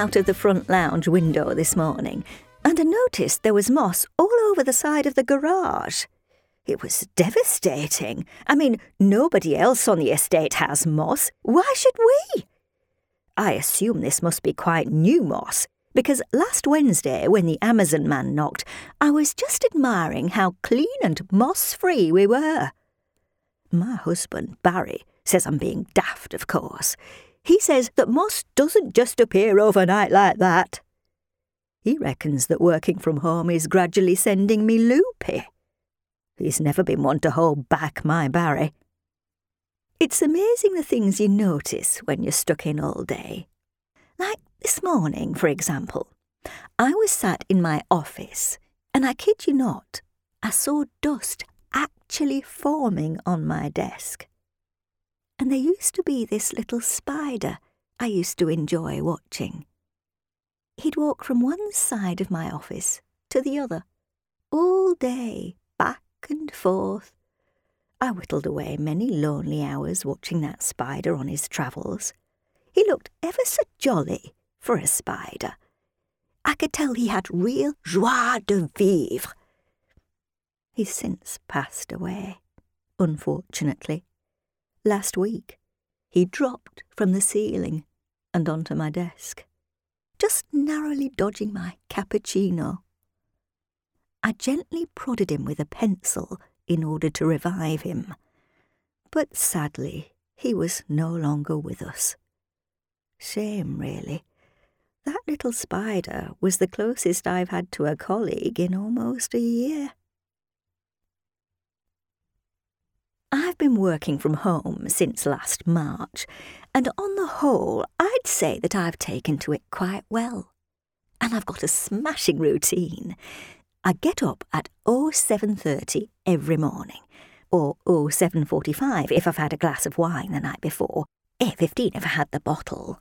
out of the front lounge window this morning and I noticed there was moss all over the side of the garage. It was devastating. I mean, nobody else on the estate has moss. Why should we? I assume this must be quite new moss, because last Wednesday, when the Amazon man knocked, I was just admiring how clean and moss free we were. My husband, Barry, says I'm being daft, of course. He says that moss doesn't just appear overnight like that. He reckons that working from home is gradually sending me loopy. He's never been one to hold back my Barry. It's amazing the things you notice when you're stuck in all day. Like this morning, for example. I was sat in my office, and I kid you not, I saw dust actually forming on my desk. And there used to be this little spider I used to enjoy watching. He'd walk from one side of my office to the other, all day, back and forth. I whittled away many lonely hours watching that spider on his travels. He looked ever so jolly for a spider. I could tell he had real joie de vivre. He's since passed away, unfortunately. Last week, he dropped from the ceiling and onto my desk just narrowly dodging my cappuccino. I gently prodded him with a pencil in order to revive him, but sadly he was no longer with us. Shame, really. That little spider was the closest I've had to a colleague in almost a year. I've been working from home since last March, and on the whole, I'd say that I've taken to it quite well. And I've got a smashing routine. I get up at 0730 every morning, or 0745 if I've had a glass of wine the night before, 8.15 if I had the bottle.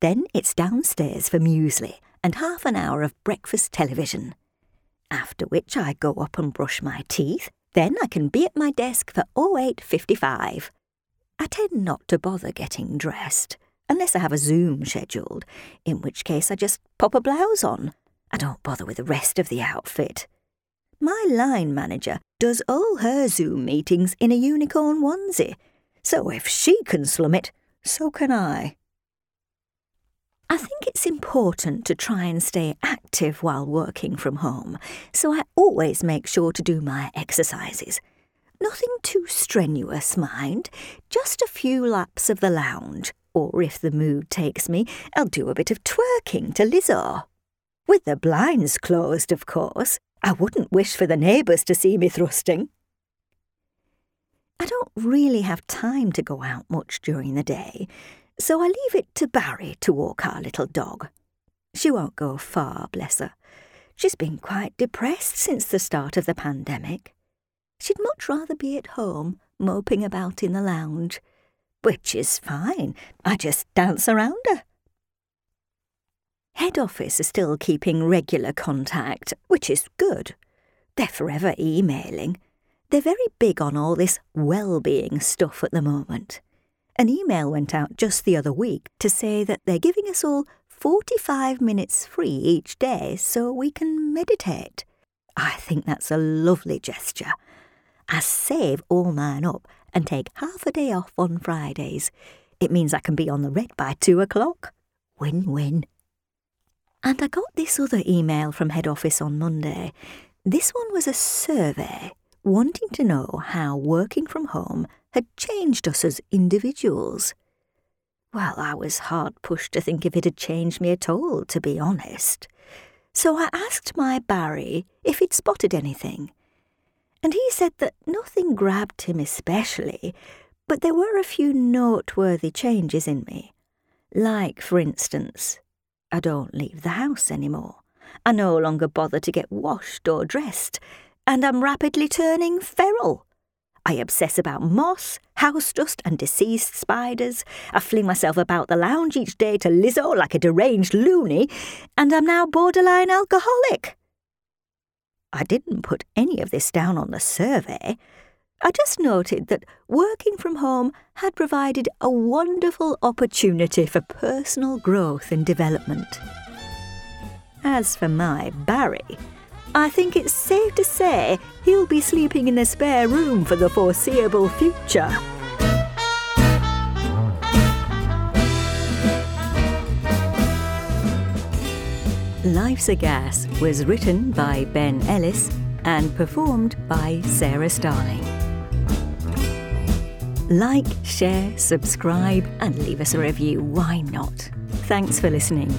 Then it's downstairs for muesli and half an hour of breakfast television. After which I go up and brush my teeth then I can be at my desk for 0855. I tend not to bother getting dressed, unless I have a Zoom scheduled, in which case I just pop a blouse on. I don't bother with the rest of the outfit. My line manager does all her Zoom meetings in a unicorn onesie, so if she can slum it, so can I. I think it's important to try and stay active while working from home, so I always make sure to do my exercises. Nothing too strenuous, mind, just a few laps of the lounge, or if the mood takes me, I'll do a bit of twerking to Lizzo. With the blinds closed, of course. I wouldn't wish for the neighbours to see me thrusting. I don't really have time to go out much during the day, so I leave it to Barry to walk our little dog. She won't go far, bless her. She's been quite depressed since the start of the pandemic. She'd much rather be at home, moping about in the lounge, which is fine. I just dance around her. Head office are still keeping regular contact, which is good. They're forever emailing. They're very big on all this well-being stuff at the moment. An email went out just the other week to say that they're giving us all 45 minutes free each day so we can meditate. I think that's a lovely gesture. I save all mine up and take half a day off on Fridays. It means I can be on the red by two o'clock. Win win. And I got this other email from head office on Monday. This one was a survey wanting to know how working from home had changed us as individuals. Well, I was hard pushed to think if it had changed me at all, to be honest. So I asked my Barry if he'd spotted anything. And he said that nothing grabbed him especially, but there were a few noteworthy changes in me. Like, for instance, I don't leave the house anymore. I no longer bother to get washed or dressed, and I'm rapidly turning feral. I obsess about moss, house dust, and deceased spiders. I fling myself about the lounge each day to Lizzo like a deranged loony, and I'm now borderline alcoholic. I didn't put any of this down on the survey. I just noted that working from home had provided a wonderful opportunity for personal growth and development. As for my Barry, I think it's safe to say he'll be sleeping in the spare room for the foreseeable future. Life's a Gas was written by Ben Ellis and performed by Sarah Starling. Like, share, subscribe, and leave us a review. Why not? Thanks for listening.